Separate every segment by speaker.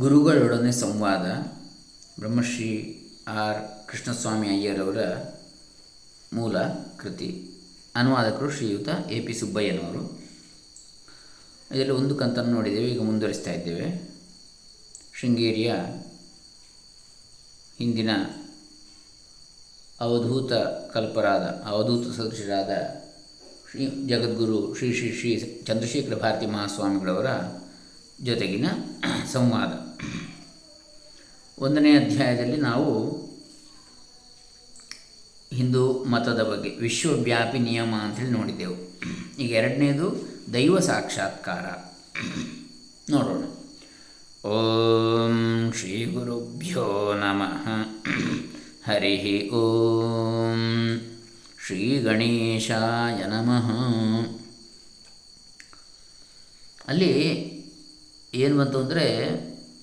Speaker 1: ಗುರುಗಳೊಡನೆ ಸಂವಾದ. ಬ್ರಹ್ಮಶ್ರೀ ಆರ್. ಕೃಷ್ಣಸ್ವಾಮಿ ಅಯ್ಯರವರ ಮೂಲ ಕೃತಿ. ಅನುವಾದಕರು ಶ್ರೀಯುತ ಎ. ಪಿ. ಸುಬ್ಬಯ್ಯನವರು. ಇದರಲ್ಲಿ ಒಂದು ಕಂತನ್ನು ನೋಡಿದ್ದೇವೆ, ಈಗ ಮುಂದುವರಿಸ್ತಾ ಇದ್ದೇವೆ. ಶೃಂಗೇರಿಯ ಹಿಂದಿನ ಅವಧೂತ ಕಲ್ಪರಾದ, ಅವಧೂತ ಸದೃಶರಾದ ಶ್ರೀ ಜಗದ್ಗುರು ಶ್ರೀ ಶ್ರೀ ಶ್ರೀ ಚಂದ್ರಶೇಖರ ಭಾರತಿ ಮಹಾಸ್ವಾಮಿಗಳವರ ಜೊತೆಗಿನ ಸಂವಾದ. ಒಂದನೇ ಅಧ್ಯಾಯದಲ್ಲಿ ನಾವು ಹಿಂದೂ ಮತದ ಬಗ್ಗೆ, ವಿಶ್ವವ್ಯಾಪಿ ನಿಯಮ ಅಂಥೇಳಿ ನೋಡಿದ್ದೆವು. ಈಗ ಎರಡನೇದು ದೈವ ಸಾಕ್ಷಾತ್ಕಾರ. ನೋಡೋಣ. ಓಂ ಶ್ರೀ ಗುರುಭ್ಯೋ ನಮಃ. ಹರಿ ಓಂ ಶ್ರೀ ಗಣೇಶಾಯ ನಮಃ. ಅಲ್ಲಿ ಏನು ಬಂತು ಅಂದರೆ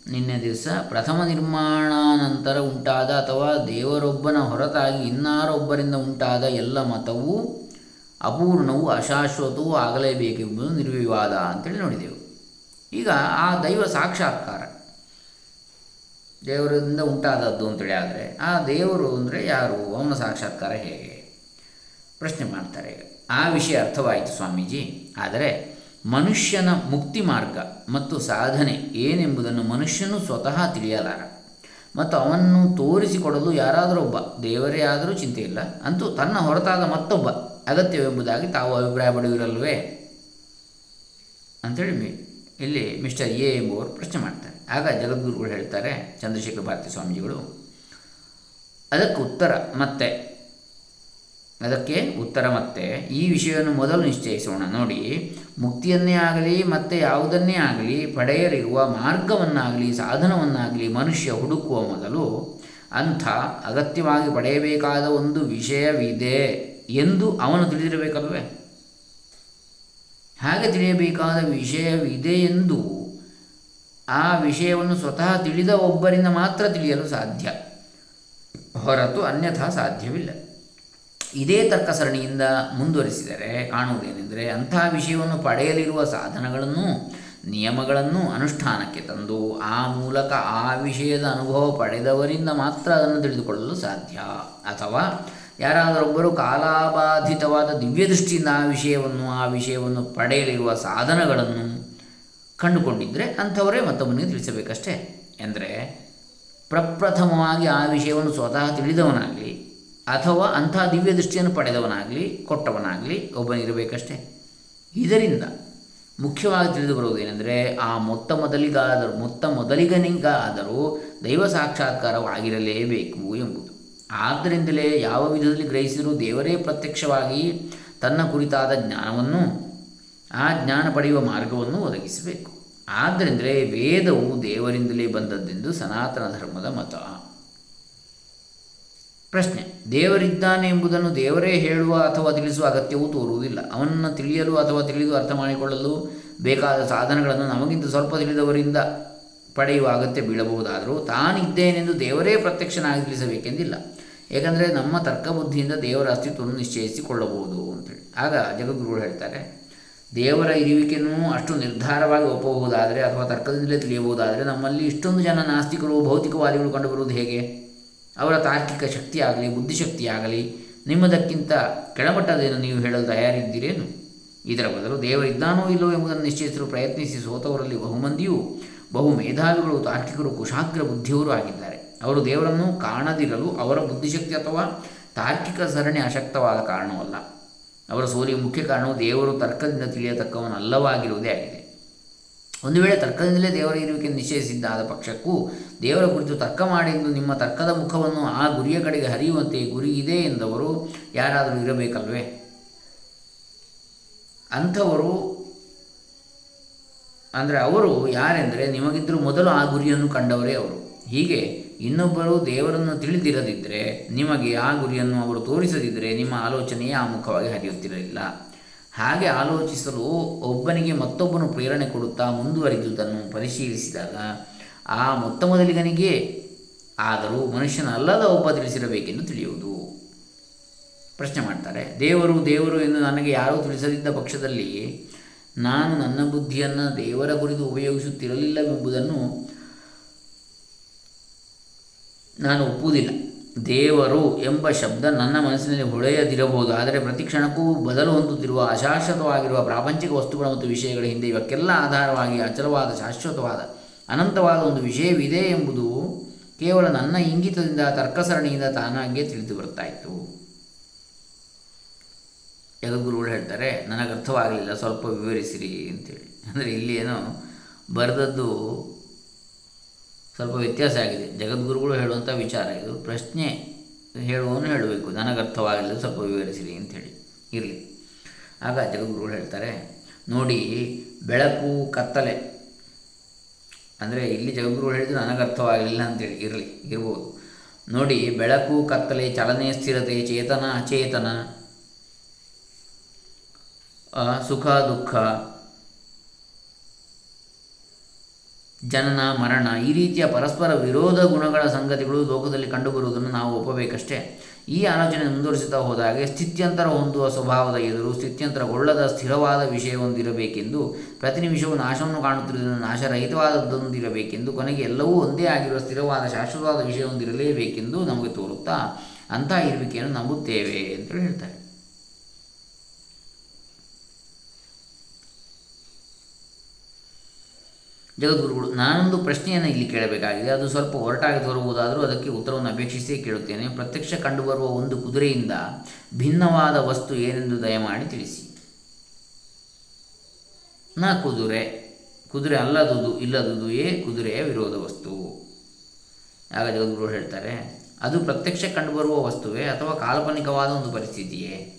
Speaker 1: ನಿನ್ನೆ ದಿವಸ ಪ್ರಥಮ ನಿರ್ಮಾಣಾನಂತರ ಉಂಟಾದ ಅಥವಾ ದೇವರೊಬ್ಬನ ಹೊರತಾಗಿ ಇನ್ನಾರೊಬ್ಬರಿಂದ ಉಂಟಾದ ಎಲ್ಲ ಮತವು ಅಪೂರ್ಣವು ಅಶಾಶ್ವತವೂ ಆಗಲೇಬೇಕೆಂಬುದು ನಿರ್ವಿವಾದ ಅಂತೇಳಿ ನೋಡಿದೆವು. ಈಗ ಆ ದೈವ ಸಾಕ್ಷಾತ್ಕಾರ ದೇವರಿಂದ ಉಂಟಾದದ್ದು ಅಂತೇಳಿ ಆದರೆ ಆ ದೇವರು ಅಂದರೆ ಯಾರು? ಅವನ ಸಾಕ್ಷಾತ್ಕಾರ ಹೇಗೆ? ಪ್ರಶ್ನೆ ಮಾಡ್ತಾರೆ. ಆ ವಿಷಯ ಅರ್ಥವಾಯಿತು ಸ್ವಾಮೀಜಿ. ಆದರೆ ಮನುಷ್ಯನ ಮುಕ್ತಿ ಮಾರ್ಗ ಮತ್ತು ಸಾಧನೆ ಏನೆಂಬುದನ್ನು ಮನುಷ್ಯನು ಸ್ವತಃ ತಿಳಿಯಲಾರ. ಮತ್ತು ಅವನನ್ನು ತೋರಿಸಿಕೊಡಲು ಯಾರಾದರೂ ಒಬ್ಬ, ದೇವರೇ ಆದರೂ ಚಿಂತೆ ಇಲ್ಲ ಅಂತೂ ತನ್ನ ಹೊರತಾದ ಮತ್ತೊಬ್ಬ ಅಗತ್ಯವೆಂಬುದಾಗಿ ತಾವು ಅಭಿಪ್ರಾಯ ಪಡೆಯುವಿರಲ್ವೇ ಅಂಥೇಳಿ ಇಲ್ಲಿ ಮಿಸ್ಟರ್ ಎ ಎಂಬುವರು ಪ್ರಶ್ನೆ ಮಾಡ್ತಾರೆ. ಆಗ ಜಗದ್ಗುರುಗಳು ಹೇಳ್ತಾರೆ, ಚಂದ್ರಶೇಖರ ಭಾರತಿ ಸ್ವಾಮೀಜಿಗಳು, ಅದಕ್ಕೆ ಉತ್ತರ ಮತ್ತೆ. ಅದಕ್ಕೆ ಉತ್ತರ ಮತ್ತೆ. ಈ ವಿಷಯವನ್ನು ಮೊದಲು ನಿಶ್ಚಯಿಸೋಣ. ನೋಡಿ ಮುಕ್ತಿಯನ್ನೇ ಆಗಲಿ, ಮತ್ತೆ ಯಾವುದನ್ನೇ ಆಗಲಿ ಪಡೆಯಲಿರುವ ಮಾರ್ಗವನ್ನಾಗಲಿ, ಸಾಧನವನ್ನಾಗಲಿ ಮನುಷ್ಯ ಹುಡುಕುವ ಮೊದಲು ಅಂಥ ಅಗತ್ಯವಾಗಿ ಪಡೆಯಬೇಕಾದ ಒಂದು ವಿಷಯವಿದೆ ಎಂದು ಅವನು ತಿಳಿದಿರಬೇಕಲ್ವೇ? ಹಾಗೆ ತಿಳಿಯಬೇಕಾದ ವಿಷಯವಿದೆ ಎಂದು ಆ ವಿಷಯವನ್ನು ಸ್ವತಃ ತಿಳಿದ ಒಬ್ಬರಿಂದ ಮಾತ್ರ ತಿಳಿಯಲು ಸಾಧ್ಯ. ಹೊರತು ಅನ್ಯಥಾ ಸಾಧ್ಯವಿಲ್ಲ. ಇದೇ ತರ್ಕ ಸರಣಿಯಿಂದ ಮುಂದುವರಿಸಿದರೆ ಕಾಣುವುದೇನೆಂದರೆ ಅಂಥ ವಿಷಯವನ್ನು ಪಡೆಯಲಿರುವ ಸಾಧನಗಳನ್ನು, ನಿಯಮಗಳನ್ನು ಅನುಷ್ಠಾನಕ್ಕೆ ತಂದು ಆ ಮೂಲಕ ಆ ವಿಷಯದ ಅನುಭವ ಪಡೆದವರಿಂದ ಮಾತ್ರ ಅದನ್ನು ತಿಳಿದುಕೊಳ್ಳಲು ಸಾಧ್ಯ. ಅಥವಾ ಯಾರಾದರೊಬ್ಬರು ಕಾಲಾಬಾಧಿತವಾದ ದಿವ್ಯ ದೃಷ್ಟಿಯಿಂದ ಆ ವಿಷಯವನ್ನು ಆ ವಿಷಯವನ್ನು ಪಡೆಯಲಿರುವ ಸಾಧನಗಳನ್ನು ಕಂಡುಕೊಂಡಿದ್ದರೆ ಅಂಥವರೇ ಮತ್ತೊಬ್ಬನಿಗೆ ತಿಳಿಸಬೇಕಷ್ಟೇ. ಎಂದರೆ ಪ್ರಪ್ರಥಮವಾಗಿ ಆ ವಿಷಯವನ್ನು ಸ್ವತಃ ತಿಳಿದವನಾಗಲಿ ಅಥವಾ ಅಂಥ ದಿವ್ಯ ದೃಷ್ಟಿಯನ್ನು ಪಡೆದವನಾಗಲಿ, ಕೊಟ್ಟವನಾಗಲಿ ಒಬ್ಬನಿರಬೇಕಷ್ಟೇ ಇದರಿಂದ ಮುಖ್ಯವಾಗಿ ತಿಳಿದು ಬರುವುದೇನೆಂದರೆ ಆ ಮೊತ್ತ ಮೊದಲಿಗಾದರೂ, ಮೊತ್ತ ಮೊದಲಿಗನಿಗಾದರೂ ದೈವ ಸಾಕ್ಷಾತ್ಕಾರವಾಗಿರಲೇಬೇಕು ಎಂಬುದು. ಆದ್ದರಿಂದಲೇ ಯಾವ ವಿಧದಲ್ಲಿ ಗ್ರಹಿಸಿದರೂ ದೇವರೇ ಪ್ರತ್ಯಕ್ಷವಾಗಿ ತನ್ನ ಕುರಿತಾದ ಜ್ಞಾನವನ್ನು, ಆ ಜ್ಞಾನ ಪಡೆಯುವ ಮಾರ್ಗವನ್ನು ಒದಗಿಸಬೇಕು. ಆದ್ದರಿಂದಲೇ ವೇದವು ದೇವರಿಂದಲೇ ಬಂದದ್ದೆಂದು ಸನಾತನ ಧರ್ಮದ ಮತ. ಪ್ರಶ್ನೆ, ದೇವರಿದ್ದಾನೆ ಎಂಬುದನ್ನು ದೇವರೇ ಹೇಳುವ ಅಥವಾ ತಿಳಿಸುವ ಅಗತ್ಯವೂ ತೋರುವುದಿಲ್ಲ. ಅವನನ್ನು ತಿಳಿಯಲು ಅಥವಾ ತಿಳಿದು ಅರ್ಥ ಮಾಡಿಕೊಳ್ಳಲು ಬೇಕಾದ ಸಾಧನಗಳನ್ನು ನಮಗಿಂತ ಸ್ವಲ್ಪ ತಿಳಿದವರಿಂದ ಪಡೆಯುವ ಅಗತ್ಯ ಬೀಳಬಹುದಾದರೂ ತಾನಿದ್ದೇನೆಂದು ದೇವರೇ ಪ್ರತ್ಯಕ್ಷನಾಗಿ ತಿಳಿಸಬೇಕೆಂದಿಲ್ಲ. ಏಕೆಂದರೆ ನಮ್ಮ ತರ್ಕಬುದ್ಧಿಯಿಂದ ದೇವರ ಅಸ್ತಿತ್ವವನ್ನು ನಿಶ್ಚಯಿಸಿಕೊಳ್ಳಬಹುದು ಅಂತೇಳಿ. ಆಗ ಜಗದ್ಗುರುಗಳು ಹೇಳ್ತಾರೆ, ದೇವರ ಇರುವಿಕೆಯನ್ನು ಅಷ್ಟು ನಿರ್ಧಾರವಾಗಿ ಒಪ್ಪಬಹುದಾದರೆ ಅಥವಾ ತರ್ಕದಿಂದಲೇ ತಿಳಿಯಬಹುದಾದರೆ ನಮ್ಮಲ್ಲಿ ಇಷ್ಟೊಂದು ಜನ ನಾಸ್ತಿಕರು ಭೌತಿಕವಾದಿಗಳು ಕಂಡುಬರುವುದು ಹೇಗೆ? ಅವರ ತಾರ್ಕಿಕ ಶಕ್ತಿಯಾಗಲಿ ಬುದ್ಧಿಶಕ್ತಿಯಾಗಲಿ ನಿಮ್ಮದಕ್ಕಿಂತ ಕೆಳಮಟ್ಟದೇನು ನೀವು ಹೇಳಲು ತಯಾರಿದ್ದೀರೇನು? ಇದರ ಬದಲು ದೇವರಿದ್ದಾನೋ ಇಲ್ಲವೋ ಎಂಬುದನ್ನು ನಿಶ್ಚಯಿಸಲು ಪ್ರಯತ್ನಿಸಿ ಸೋತವರಲ್ಲಿ ಬಹುಮಂದಿಯೂ ಬಹು ಮೇಧಾವಿಗಳು ತಾರ್ಕಿಕರು, ಕುಶಾಗ್ರ ಬುದ್ಧಿಯವರು ಆಗಿದ್ದಾರೆ. ಅವರು ದೇವರನ್ನು ಕಾಣದಿರಲು ಅವರ ಬುದ್ಧಿಶಕ್ತಿ ಅಥವಾ ತಾರ್ಕಿಕ ಸರಣಿ ಅಶಕ್ತವಾದ ಕಾರಣವಲ್ಲ. ಅವರ ಸೋಲಿಗೆ ಮುಖ್ಯ ಕಾರಣವು ದೇವರು ತರ್ಕದಿಂದ ತಿಳಿಯತಕ್ಕವನಲ್ಲವಾಗಿರುವುದೇ ಆಗಿದೆ. ಒಂದು ವೇಳೆ ತರ್ಕದಿಂದಲೇ ದೇವರ ಇರುವಿಕೆ ನಿಶ್ಚಯಿಸಿದ್ದಾದ ಪಕ್ಷಕ್ಕೂ ದೇವರ ಕುರಿತು ತರ್ಕ ಮಾಡಿದ್ದು ನಿಮ್ಮ ತರ್ಕದ ಮುಖವನ್ನು ಆ ಗುರಿಯ ಕಡೆಗೆ ಹರಿಯುವಂತೆ ಗುರಿ ಇದೆ ಎಂದವರು ಯಾರಾದರೂ ಇರಬೇಕಲ್ವೇ? ಅಂಥವರು ಅಂದರೆ ಅವರು ಯಾರೆಂದರೆ ನಿಮಗಿದ್ದರೂ ಮೊದಲು ಆ ಗುರಿಯನ್ನು ಕಂಡವರೇ ಅವರು. ಹೀಗೆ ಇನ್ನೊಬ್ಬರು ದೇವರನ್ನು ತಿಳಿದಿರದಿದ್ದರೆ ನಿಮಗೆ ಆ ಗುರಿಯನ್ನು ಅವರು ತೋರಿಸದಿದ್ದರೆ ನಿಮ್ಮ ಆಲೋಚನೆಯೇ ಆ ಮುಖವಾಗಿ ಹರಿಯುತ್ತಿರಲಿಲ್ಲ. ಹಾಗೆ ಆಲೋಚಿಸಲು ಒಬ್ಬನಿಗೆ ಮತ್ತೊಬ್ಬನು ಪ್ರೇರಣೆ ಕೊಡುತ್ತಾ ಮುಂದುವರಿದುದನ್ನು ಪರಿಶೀಲಿಸಿದಾಗ, ಆ ಮೊತ್ತ ಮೊದಲಿಗನಿಗೆ, ಆದರೂ ಮನುಷ್ಯನಲ್ಲದ ಒಬ್ಬ ತಿಳಿಸಿರಬೇಕೆಂದು ತಿಳಿಯುವುದು. ಪ್ರಶ್ನೆ ಮಾಡ್ತಾರೆ, ದೇವರು ದೇವರು ಎಂದು ನನಗೆ ಯಾರೂ ತಿಳಿಸದಿದ್ದ ಪಕ್ಷದಲ್ಲಿ ನಾನು ನನ್ನ ಬುದ್ಧಿಯನ್ನು ದೇವರ ಕುರಿತು ಉಪಯೋಗಿಸುತ್ತಿರಲಿಲ್ಲವೆಂಬುದನ್ನು ನಾನು ಒಪ್ಪುವುದಿಲ್ಲ. ದೇವರು ಎಂಬ ಶಬ್ದ ನನ್ನ ಮನಸ್ಸಿನಲ್ಲಿ ಹೊಳೆಯದಿರಬಹುದು. ಆದರೆ ಪ್ರತಿ ಕ್ಷಣಕ್ಕೂ ಬದಲು ಹೊಂದುತ್ತಿರುವ ಅಶಾಶ್ವತವಾಗಿರುವ ಪ್ರಾಪಂಚಿಕ ವಸ್ತುಗಳ ಮತ್ತು ವಿಷಯಗಳ ಹಿಂದೆ ಇವಕ್ಕೆಲ್ಲ ಆಧಾರವಾಗಿ ಅಚಲವಾದ, ಶಾಶ್ವತವಾದ, ಅನಂತವಾದ ಒಂದು ವಿಷಯವಿದೆ ಎಂಬುದು ಕೇವಲ ನನ್ನ ಇಂಗಿತದಿಂದ, ತರ್ಕಸರಣಿಯಿಂದ ತಾನಾಗಿಯೇ ತಿಳಿದು ಬರ್ತಾ ಇತ್ತು. ಹೇಳ್ತಾರೆ ನನಗೆ ಅರ್ಥವಾಗಲಿಲ್ಲ ಸ್ವಲ್ಪ ವಿವರಿಸಿರಿ ಅಂತೇಳಿ. ಅಂದರೆ ಇಲ್ಲಿ ಏನೋ ಬರೆದದ್ದು ಸ್ವಲ್ಪ ವ್ಯತ್ಯಾಸ ಆಗಿದೆ. ಜಗದ್ಗುರುಗಳು ಹೇಳುವಂಥ ವಿಚಾರ ಇದು. ಪ್ರಶ್ನೆ ಹೇಳುವವನು ಹೇಳಬೇಕು. ನನಗರ್ಥವಾಗಲಿಲ್ಲ, ಸ್ವಲ್ಪ ವಿವರಿಸಿರಿ ಅಂಥೇಳಿ. ಇರಲಿ. ಆಗ ಜಗದ್ಗುರುಗಳು ಹೇಳ್ತಾರೆ, ನೋಡಿ, ಬೆಳಕು ಕತ್ತಲೆ. ಅಂದರೆ ಇಲ್ಲಿ ಜಗದ್ಗುರುಗಳು ಹೇಳಿದ್ರು ನನಗರ್ಥವಾಗಲಿಲ್ಲ ಅಂತೇಳಿ ಇರಲಿ, ಇರ್ಬೋದು. ನೋಡಿ, ಬೆಳಕು ಕತ್ತಲೆ, ಚಲನೆ, ಸ್ಥಿರತೆ, ಚೇತನ, ಅಚೇತನ ಸುಖ, ದುಃಖ ಜನನ, ಮರಣ ಈ ರೀತಿಯ ಪರಸ್ಪರ ವಿರೋಧ ಗುಣಗಳ ಸಂಗತಿಗಳು ಲೋಕದಲ್ಲಿ ಕಂಡುಬರುವುದನ್ನು ನಾವು ಒಪ್ಪಬೇಕಷ್ಟೇ. ಈ ಆಲೋಚನೆ ಮುಂದುವರಿಸುತ್ತಾ ಹೋದಾಗೆ ಸ್ಥಿತ್ಯಂತರ ಹೊಂದುವ ಸ್ವಭಾವದ ಎದುರು ಸ್ಥಿತ್ಯಂತರಗೊಳ್ಳದ ಸ್ಥಿರವಾದ ವಿಷಯವೊಂದಿರಬೇಕೆಂದು, ಪ್ರತಿ ನಿಮಿಷವೂ ನಾಶವನ್ನು ಕಾಣುತ್ತಿರುವುದನ್ನು ನಾಶರಹಿತವಾದದ್ದೊಂದಿರಬೇಕೆಂದು, ಕೊನೆಗೆ ಎಲ್ಲವೂ ಒಂದೇ ಆಗಿರುವ ಸ್ಥಿರವಾದ, ಶಾಶ್ವತವಾದ ವಿಷಯವೊಂದಿರಲೇಬೇಕೆಂದು ನಮಗೆ ತೋರುತ್ತಾ ಅಂತಹ ಇರುವಿಕೆಯನ್ನು ನಂಬುತ್ತೇವೆ ಅಂತ ಹೇಳ್ತಾರೆ. ಜಗದ್ಗುರುಗಳು, ನಾನೊಂದು ಪ್ರಶ್ನೆಯನ್ನು ಇಲ್ಲಿ ಕೇಳಬೇಕಾಗಿದೆ. ಅದು ಸ್ವಲ್ಪ ಹೊರಟಾಗಿ ತೋರುವುದಾದರೂ ಅದಕ್ಕೆ ಉತ್ತರವನ್ನು ಅಪೇಕ್ಷಿಸಿಯೇ ಕೇಳುತ್ತೇನೆ. ಪ್ರತ್ಯಕ್ಷ ಕಂಡುಬರುವ ಒಂದು ಕುದುರೆಯಿಂದ ಭಿನ್ನವಾದ ವಸ್ತು ಏನೆಂದು ದಯಮಾಡಿ ತಿಳಿಸಿ. ನ ಕುದುರೆ. ಕುದುರೆ ಅಲ್ಲದುದು, ಇಲ್ಲದುದು ಏ ಕುದುರೆಯ ವಿರೋಧ ವಸ್ತು. ಆಗ ಜಗದ್ಗುರು ಹೇಳ್ತಾರೆ, ಅದು ಪ್ರತ್ಯಕ್ಷ ಕಂಡುಬರುವ ವಸ್ತುವೇ ಅಥವಾ ಕಾಲ್ಪನಿಕವಾದ ಒಂದು ಪರಿಸ್ಥಿತಿಯೇ?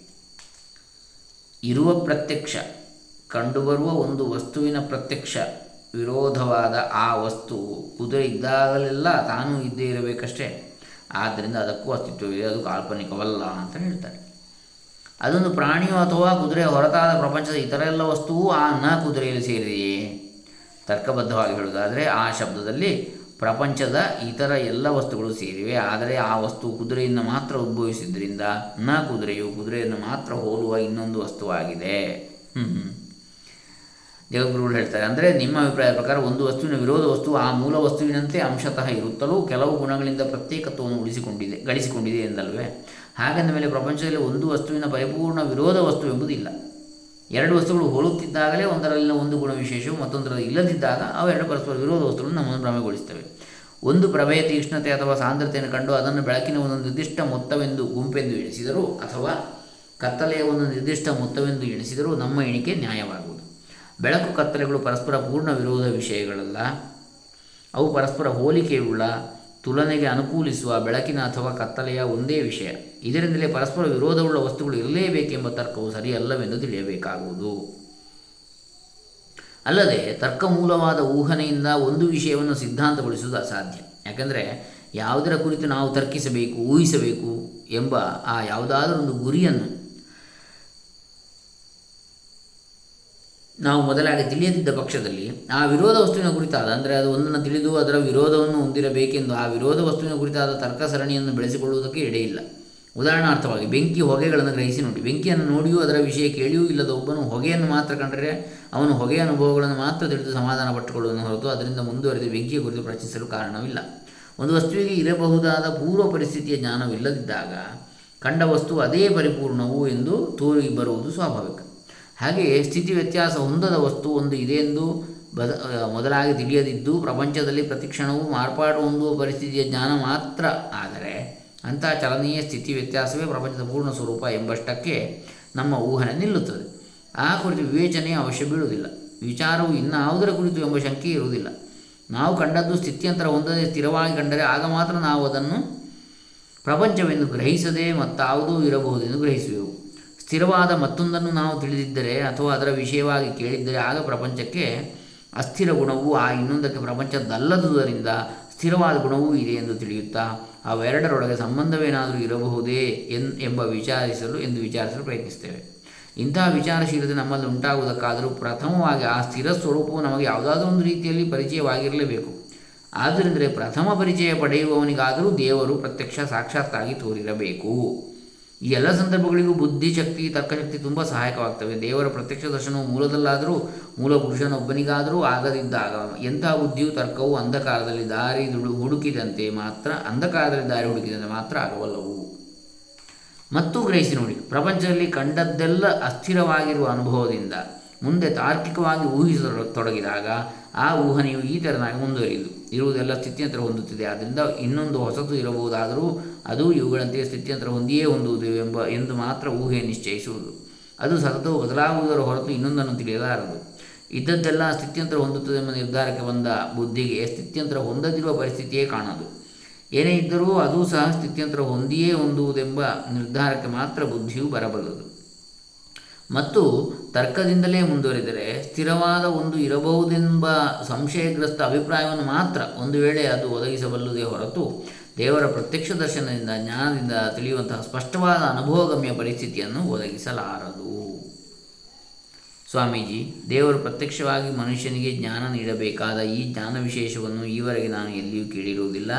Speaker 1: ಇರುವ ಪ್ರತ್ಯಕ್ಷ ಕಂಡುಬರುವ ಒಂದು ವಸ್ತುವಿನ ಪ್ರತ್ಯಕ್ಷ ವಿರೋಧವಾದ ಆ ವಸ್ತು ಕುದುರೆ ಇದ್ದಾಗಲೆಲ್ಲ ತಾನೂ ಇದ್ದೇ ಇರಬೇಕಷ್ಟೇ. ಆದ್ದರಿಂದ ಅದಕ್ಕೂ ಅಸ್ತಿತ್ವವಿದೆ, ಅದು ಕಾಲ್ಪನಿಕವಲ್ಲ ಅಂತ ಹೇಳ್ತಾರೆ. ಅದೊಂದು ಪ್ರಾಣಿಯೋ ಅಥವಾ ಕುದುರೆ ಹೊರತಾದ ಪ್ರಪಂಚದ ಇತರ ಎಲ್ಲ ವಸ್ತುವು ಆ ನ ಕುದುರೆಯಲ್ಲಿ ಸೇರಿದೆಯೇ? ತರ್ಕಬದ್ಧವಾಗಿ ಹೇಳುವುದಾದರೆ, ಆ ಶಬ್ದದಲ್ಲಿ ಪ್ರಪಂಚದ ಇತರ ಎಲ್ಲ ವಸ್ತುಗಳು ಸೇರಿವೆ. ಆದರೆ ಆ ವಸ್ತು ಕುದುರೆಯಿಂದ ಮಾತ್ರ ಉದ್ಭವಿಸಿದ್ದರಿಂದ ನ ಕುದುರೆಯು ಕುದುರೆಯನ್ನು ಮಾತ್ರ ಹೋಲುವ ಇನ್ನೊಂದು ವಸ್ತುವಾಗಿದೆ. ಹ್ಞೂ ಜಗದ್ಗುರುಗಳು ಹೇಳ್ತಾರೆ. ಅಂದರೆ ನಿಮ್ಮ ಅಭಿಪ್ರಾಯದ ಪ್ರಕಾರ ಒಂದು ವಸ್ತುವಿನ ವಿರೋಧ ವಸ್ತು ಆ ಮೂಲ ವಸ್ತುವಿನಂತೆ ಅಂಶತಃ ಇರುತ್ತಲೂ ಕೆಲವು ಗುಣಗಳಿಂದ ಪ್ರತ್ಯೇಕತ್ವವನ್ನು ಉಳಿಸಿಕೊಂಡಿದೆ, ಗಳಿಸಿಕೊಂಡಿದೆ ಎಂದಲ್ವೇ. ಹಾಗೆಂದ ಮೇಲೆ ಪ್ರಪಂಚದಲ್ಲಿ ಒಂದು ವಸ್ತುವಿನ ಪರಿಪೂರ್ಣ ವಿರೋಧ ವಸ್ತು ಎಂಬುದಿಲ್ಲ ಎರಡು ವಸ್ತುಗಳು ಹೋಲುತ್ತಿದ್ದಾಗಲೇ ಒಂದರಲ್ಲಿನ ಒಂದು ಗುಣ ವಿಶೇಷವು ಮತ್ತೊಂದರಲ್ಲಿ ಇಲ್ಲದಿದ್ದಾಗ ಅವೆರಡು ಪರಸ್ಪರ ವಿರೋಧ ವಸ್ತುಗಳನ್ನು ನಮ್ಮನ್ನು ಭ್ರಮೆಗೊಳಿಸ್ತವೆ ಒಂದು ಪ್ರಭೆಯ ತೀಕ್ಷ್ಣತೆ ಅಥವಾ ಸಾಂದ್ರತೆಯನ್ನು ಕಂಡು ಅದನ್ನು ಬೆಳಕಿನ ಒಂದು ನಿರ್ದಿಷ್ಟ ಮೊತ್ತವೆಂದು ಗುಂಪೆಂದು ಎಣಿಸಿದರು ಅಥವಾ ಕತ್ತಲೆಯ ಒಂದು ನಿರ್ದಿಷ್ಟ ಮೊತ್ತವೆಂದು ಎಣಿಸಿದರೂ ನಮ್ಮ ಎಣಿಕೆ ನ್ಯಾಯವಾಗುವುದು. ಬೆಳಕು ಕತ್ತಲೆಗಳು ಪರಸ್ಪರ ಪೂರ್ಣ ವಿರೋಧ ವಿಷಯಗಳಲ್ಲ. ಅವು ಪರಸ್ಪರ ಹೋಲಿಕೆಯುಳ್ಳ, ತುಲನೆಗೆ ಅನುಕೂಲಿಸುವ ಬೆಳಕಿನ ಅಥವಾ ಕತ್ತಲೆಯ ಒಂದೇ ವಿಷಯ. ಇದರಿಂದಲೇ ಪರಸ್ಪರ ವಿರೋಧವುಳ್ಳ ವಸ್ತುಗಳು ಇರಲೇಬೇಕೆಂಬ ತರ್ಕವು ಸರಿಯಲ್ಲವೆಂದು ತಿಳಿಯಬೇಕಾಗುವುದು. ಅಲ್ಲದೆ, ತರ್ಕಮೂಲವಾದ ಊಹನೆಯಿಂದ ಒಂದು ವಿಷಯವನ್ನು ಸಿದ್ಧಾಂತಗೊಳಿಸುವುದು ಅಸಾಧ್ಯ. ಯಾಕೆಂದರೆ, ಯಾವುದರ ಕುರಿತು ನಾವು ತರ್ಕಿಸಬೇಕು, ಊಹಿಸಬೇಕು ಎಂಬ ಆ ಯಾವುದಾದರೊಂದು ಗುರಿಯನ್ನು ನಾವು ಮೊದಲಾಗಿ ತಿಳಿಯದಿದ್ದ ಪಕ್ಷದಲ್ಲಿ ಆ ವಿರೋಧ ವಸ್ತುವಿನ ಕುರಿತಾದ, ಅಂದರೆ ಅದು ಒಂದನ್ನು ತಿಳಿದು ಅದರ ವಿರೋಧವನ್ನು ಹೊಂದಿರಬೇಕೆಂದು ಆ ವಿರೋಧ ವಸ್ತುವಿನ ಕುರಿತಾದ ತರ್ಕ ಸರಣಿಯನ್ನು ಬೆಳೆಸಿಕೊಳ್ಳುವುದಕ್ಕೆ ಎಡೆಯಿಲ್ಲ ಉದಾಹರಣಾರ್ಥವಾಗಿ ಬೆಂಕಿ ಹೊಗೆಗಳನ್ನು ಗ್ರಹಿಸಿ ನೋಡಿ. ಬೆಂಕಿಯನ್ನು ನೋಡಿಯೂ ಅದರ ವಿಷಯ ಕೇಳಿಯೂ ಇಲ್ಲದ ಒಬ್ಬನು ಹೊಗೆಯನ್ನು ಮಾತ್ರ ಕಂಡರೆ ಅವನು ಹೊಗೆಯ ಅನುಭವಗಳನ್ನು ಮಾತ್ರ ತಿಳಿದು ಸಮಾಧಾನ ಪಟ್ಟುಕೊಳ್ಳುವುದನ್ನು ಹೊರತು ಅದರಿಂದ ಮುಂದುವರೆದು ಬೆಂಕಿಯ ಕುರಿತು ಪ್ರಶ್ನಿಸಲು ಕಾರಣವಿಲ್ಲ. ಒಂದು ವಸ್ತುವಿಗೆ ಇರಬಹುದಾದ ಪೂರ್ವ ಪರಿಸ್ಥಿತಿಯ ಜ್ಞಾನವಿಲ್ಲದಿದ್ದಾಗ ಕಂಡ ವಸ್ತು ಅದೇ ಪರಿಪೂರ್ಣವು ಎಂದು ತೋರಿ ಬರುವುದು ಸ್ವಾಭಾವಿಕ. ಹಾಗೆಯೇ ಸ್ಥಿತಿ ವ್ಯತ್ಯಾಸ ಹೊಂದದ ವಸ್ತು ಒಂದು ಇದೆ ಎಂದು ಬದ ಮೊದಲಾಗಿ ತಿಳಿಯದಿದ್ದು ಪ್ರಪಂಚದಲ್ಲಿ ಪ್ರತಿಕ್ಷಣವೂ ಮಾರ್ಪಾಡು ಹೊಂದುವ ಪರಿಸ್ಥಿತಿಯ ಜ್ಞಾನ ಮಾತ್ರ. ಆದರೆ ಅಂತಹ ಚಲನೀಯ ಸ್ಥಿತಿ ವ್ಯತ್ಯಾಸವೇ ಪ್ರಪಂಚದ ಪೂರ್ಣ ಸ್ವರೂಪ ಎಂಬಷ್ಟಕ್ಕೆ ನಮ್ಮ ಊಹನೆ ನಿಲ್ಲುತ್ತದೆ. ಆ ಕುರಿತು ವಿವೇಚನೆ ಅವಶ್ಯ ಬೀಳುವುದಿಲ್ಲ. ವಿಚಾರವು ಇನ್ನಾವುದರ ಕುರಿತು ಎಂಬ ಶಂಕೆ ಇರುವುದಿಲ್ಲ. ನಾವು ಕಂಡದ್ದು ಸ್ಥಿತ್ಯಂತರ ಹೊಂದದೆ ಸ್ಥಿರವಾಗಿ ಕಂಡರೆ ಆಗ ಮಾತ್ರ ನಾವು ಅದನ್ನು ಪ್ರಪಂಚವೆಂದು ಗ್ರಹಿಸದೆ ಮತ್ತಾವುದೂ ಇರಬಹುದೆಂದು ಗ್ರಹಿಸುವೆವು. ಸ್ಥಿರವಾದ ಮತ್ತೊಂದನ್ನು ನಾವು ತಿಳಿದಿದ್ದರೆ ಅಥವಾ ಅದರ ವಿಷಯವಾಗಿ ಕೇಳಿದ್ದರೆ ಆಗ ಪ್ರಪಂಚಕ್ಕೆ ಅಸ್ಥಿರ ಗುಣವು ಆ ಇನ್ನೊಂದಕ್ಕೆ ಪ್ರಪಂಚದಲ್ಲದುದರಿಂದ ಸ್ಥಿರವಾದ ಗುಣವೂ ಇದೆ ಎಂದು ತಿಳಿಯುತ್ತಾ ಅವೆರಡರೊಳಗೆ ಸಂಬಂಧವೇನಾದರೂ ಇರಬಹುದೇ ಎನ್ ಎಂಬ ವಿಚಾರಿಸಲು ಎಂದು ವಿಚಾರಿಸಲು ಪ್ರಯತ್ನಿಸ್ತೇವೆ ಇಂತಹ ವಿಚಾರಶೀಲತೆ ನಮ್ಮಲ್ಲಿ ಉಂಟಾಗುವುದಕ್ಕಾದರೂ ಪ್ರಥಮವಾಗಿ ಆ ಸ್ಥಿರ ಸ್ವರೂಪವು ನಮಗೆ ಯಾವುದಾದ್ರೂ ಒಂದು ರೀತಿಯಲ್ಲಿ ಪರಿಚಯವಾಗಿರಲೇಬೇಕು. ಆದ್ದರಿಂದಲೇ ಪ್ರಥಮ ಪರಿಚಯ ಪಡೆಯುವವನಿಗಾದರೂ ದೇವರು ಪ್ರತ್ಯಕ್ಷ ಸಾಕ್ಷಾತ್ತಾಗಿ ತೋರಿರಬೇಕು. ಈ ಎಲ್ಲ ಸಂದರ್ಭಗಳಿಗೂ ಬುದ್ಧಿಶಕ್ತಿ ತರ್ಕಶಕ್ತಿ ತುಂಬ ಸಹಾಯಕವಾಗ್ತವೆ. ದೇವರ ಪ್ರತ್ಯಕ್ಷ ದರ್ಶನವು ಮೂಲದಲ್ಲಾದರೂ, ಮೂಲ ಪುರುಷನೊಬ್ಬನಿಗಾದರೂ ಆಗದಿದ್ದಾಗ ಎಂಥ ಬುದ್ಧಿಯು ತರ್ಕವು ಅಂಧಕಾರದಲ್ಲಿ ದಾರಿ ಹುಡುಕಿದಂತೆ ಮಾತ್ರ, ಅಂಧಕಾರದಲ್ಲಿ ದಾರಿ ಹುಡುಕಿದಂತೆ ಮಾತ್ರ ಆಗಬಲ್ಲವು ಮತ್ತು ಗ್ರಹಿಸಿ ನೋಡಿ, ಪ್ರಪಂಚದಲ್ಲಿ ಕಂಡದ್ದೆಲ್ಲ ಅಸ್ಥಿರವಾಗಿರುವ ಅನುಭವದಿಂದ, ಮುಂದೆ ತಾರ್ಕಿಕವಾಗಿ ಊಹಿಸತೊಡಗಿದಾಗ ಆ ಊಹನೆಯು ಈ ತೆರನಾಗಿ ಮುಂದುವರಿಯುವುದು. ಇರುವುದೆಲ್ಲ ಸ್ಥಿತ್ಯಂತರ ಹೊಂದುತ್ತಿದೆ. ಆದ್ದರಿಂದ ಇನ್ನೊಂದು ಹೊಸತು ಇರಬಹುದಾದರೂ ಅದು ಇವುಗಳಂತೆ ಸ್ಥಿತ್ಯಂತರ ಹೊಂದಿಯೇ ಹೊಂದುವುದು ಎಂಬ, ಎಂದು ಮಾತ್ರ ಊಹೆ ನಿಶ್ಚಯಿಸುವುದು. ಅದು ಸತತವು ಬದಲಾಗುವುದರ ಹೊರತು ಇನ್ನೊಂದನ್ನು ತಿಳಿಯಲಾರದು. ಇದ್ದದ್ದೆಲ್ಲ ಸ್ಥಿತ್ಯಂತರ ಹೊಂದುತ್ತದೆ ಎಂಬ ನಿರ್ಧಾರಕ್ಕೆ ಬಂದ ಬುದ್ಧಿಗೆ ಸ್ಥಿತ್ಯಂತರ ಹೊಂದದಿರುವ ಪರಿಸ್ಥಿತಿಯೇ ಕಾಣದು. ಏನೇ ಇದ್ದರೂ ಅದೂ ಸಹ ಸ್ಥಿತ್ಯಂತರ ಹೊಂದಿಯೇ ಹೊಂದುವುದೆಂಬ ನಿರ್ಧಾರಕ್ಕೆ ಮಾತ್ರ ಬುದ್ಧಿಯು ಬರಬಲ್ಲದು. ಮತ್ತು ತರ್ಕದಿಂದಲೇ ಮುಂದುವರಿದರೆ ಸ್ಥಿರವಾದ ಒಂದು ಇರಬಹುದೆಂಬ ಸಂಶಯಗ್ರಸ್ತ ಅಭಿಪ್ರಾಯವನ್ನು ಮಾತ್ರ ಒಂದು ವೇಳೆ ಅದು ಒದಗಿಸಬಲ್ಲುದೇ ಹೊರತು ದೇವರ ಪ್ರತ್ಯಕ್ಷ ದರ್ಶನದಿಂದ ಜ್ಞಾನದಿಂದ ತಿಳಿಯುವಂತಹ ಸ್ಪಷ್ಟವಾದ ಅನುಭವಗಮ್ಯ ಪರಿಸ್ಥಿತಿಯನ್ನು ಒದಗಿಸಲಾರದು. ಸ್ವಾಮೀಜಿ, ದೇವರು ಪ್ರತ್ಯಕ್ಷವಾಗಿ ಮನುಷ್ಯನಿಗೆ ಜ್ಞಾನ ನೀಡಬೇಕಾದ ಈ ಜ್ಞಾನ ವಿಶೇಷವನ್ನು ಈವರೆಗೆ ನಾನು ಎಲ್ಲಿಯೂ ಕೇಳಿರುವುದಿಲ್ಲ.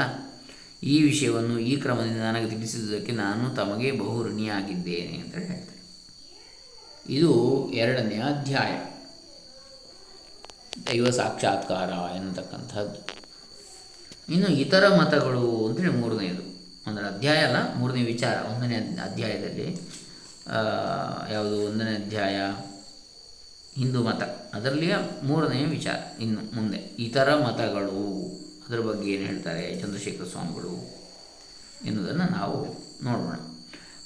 Speaker 1: ಈ ವಿಷಯವನ್ನು ಈ ಕ್ರಮದಿಂದ ನನಗೆ ತಿಳಿಸಿದ್ದಕ್ಕೆ ನಾನು ತಮಗೆ ಬಹು ಋಣಿಯಾಗಿದ್ದೇನೆ ಅಂತ ಹೇಳ್ತಾರೆ. ಇದು ಎರಡನೇ ಅಧ್ಯಾಯ. ದೈವ ಸಾಕ್ಷಾತ್ಕಾರ ಎನ್ನತಕ್ಕಂಥದ್ದು. ಇನ್ನು ಇತರ ಮತಗಳು ಅಂದರೆ ಮೂರನೆಯದು. ಅಂದರೆ ಅಧ್ಯಾಯ ಅಲ್ಲ, ಮೂರನೇ ವಿಚಾರ. ಒಂದನೇ ಅಧ್ಯಾಯದಲ್ಲಿ ಯಾವುದು? ಒಂದನೇ ಅಧ್ಯಾಯ, ಹಿಂದೂ ಮತ. ಅದರಲ್ಲಿಯ ಮೂರನೆಯ ವಿಚಾರ. ಇನ್ನು ಮುಂದೆ. ಇತರ ಮತಗಳು, ಅದರ ಬಗ್ಗೆ ಏನು ಹೇಳ್ತಾರೆ ಚಂದ್ರಶೇಖರ ಸ್ವಾಮಿಗಳು ಎನ್ನುವುದನ್ನು ನಾವು ನೋಡೋಣ.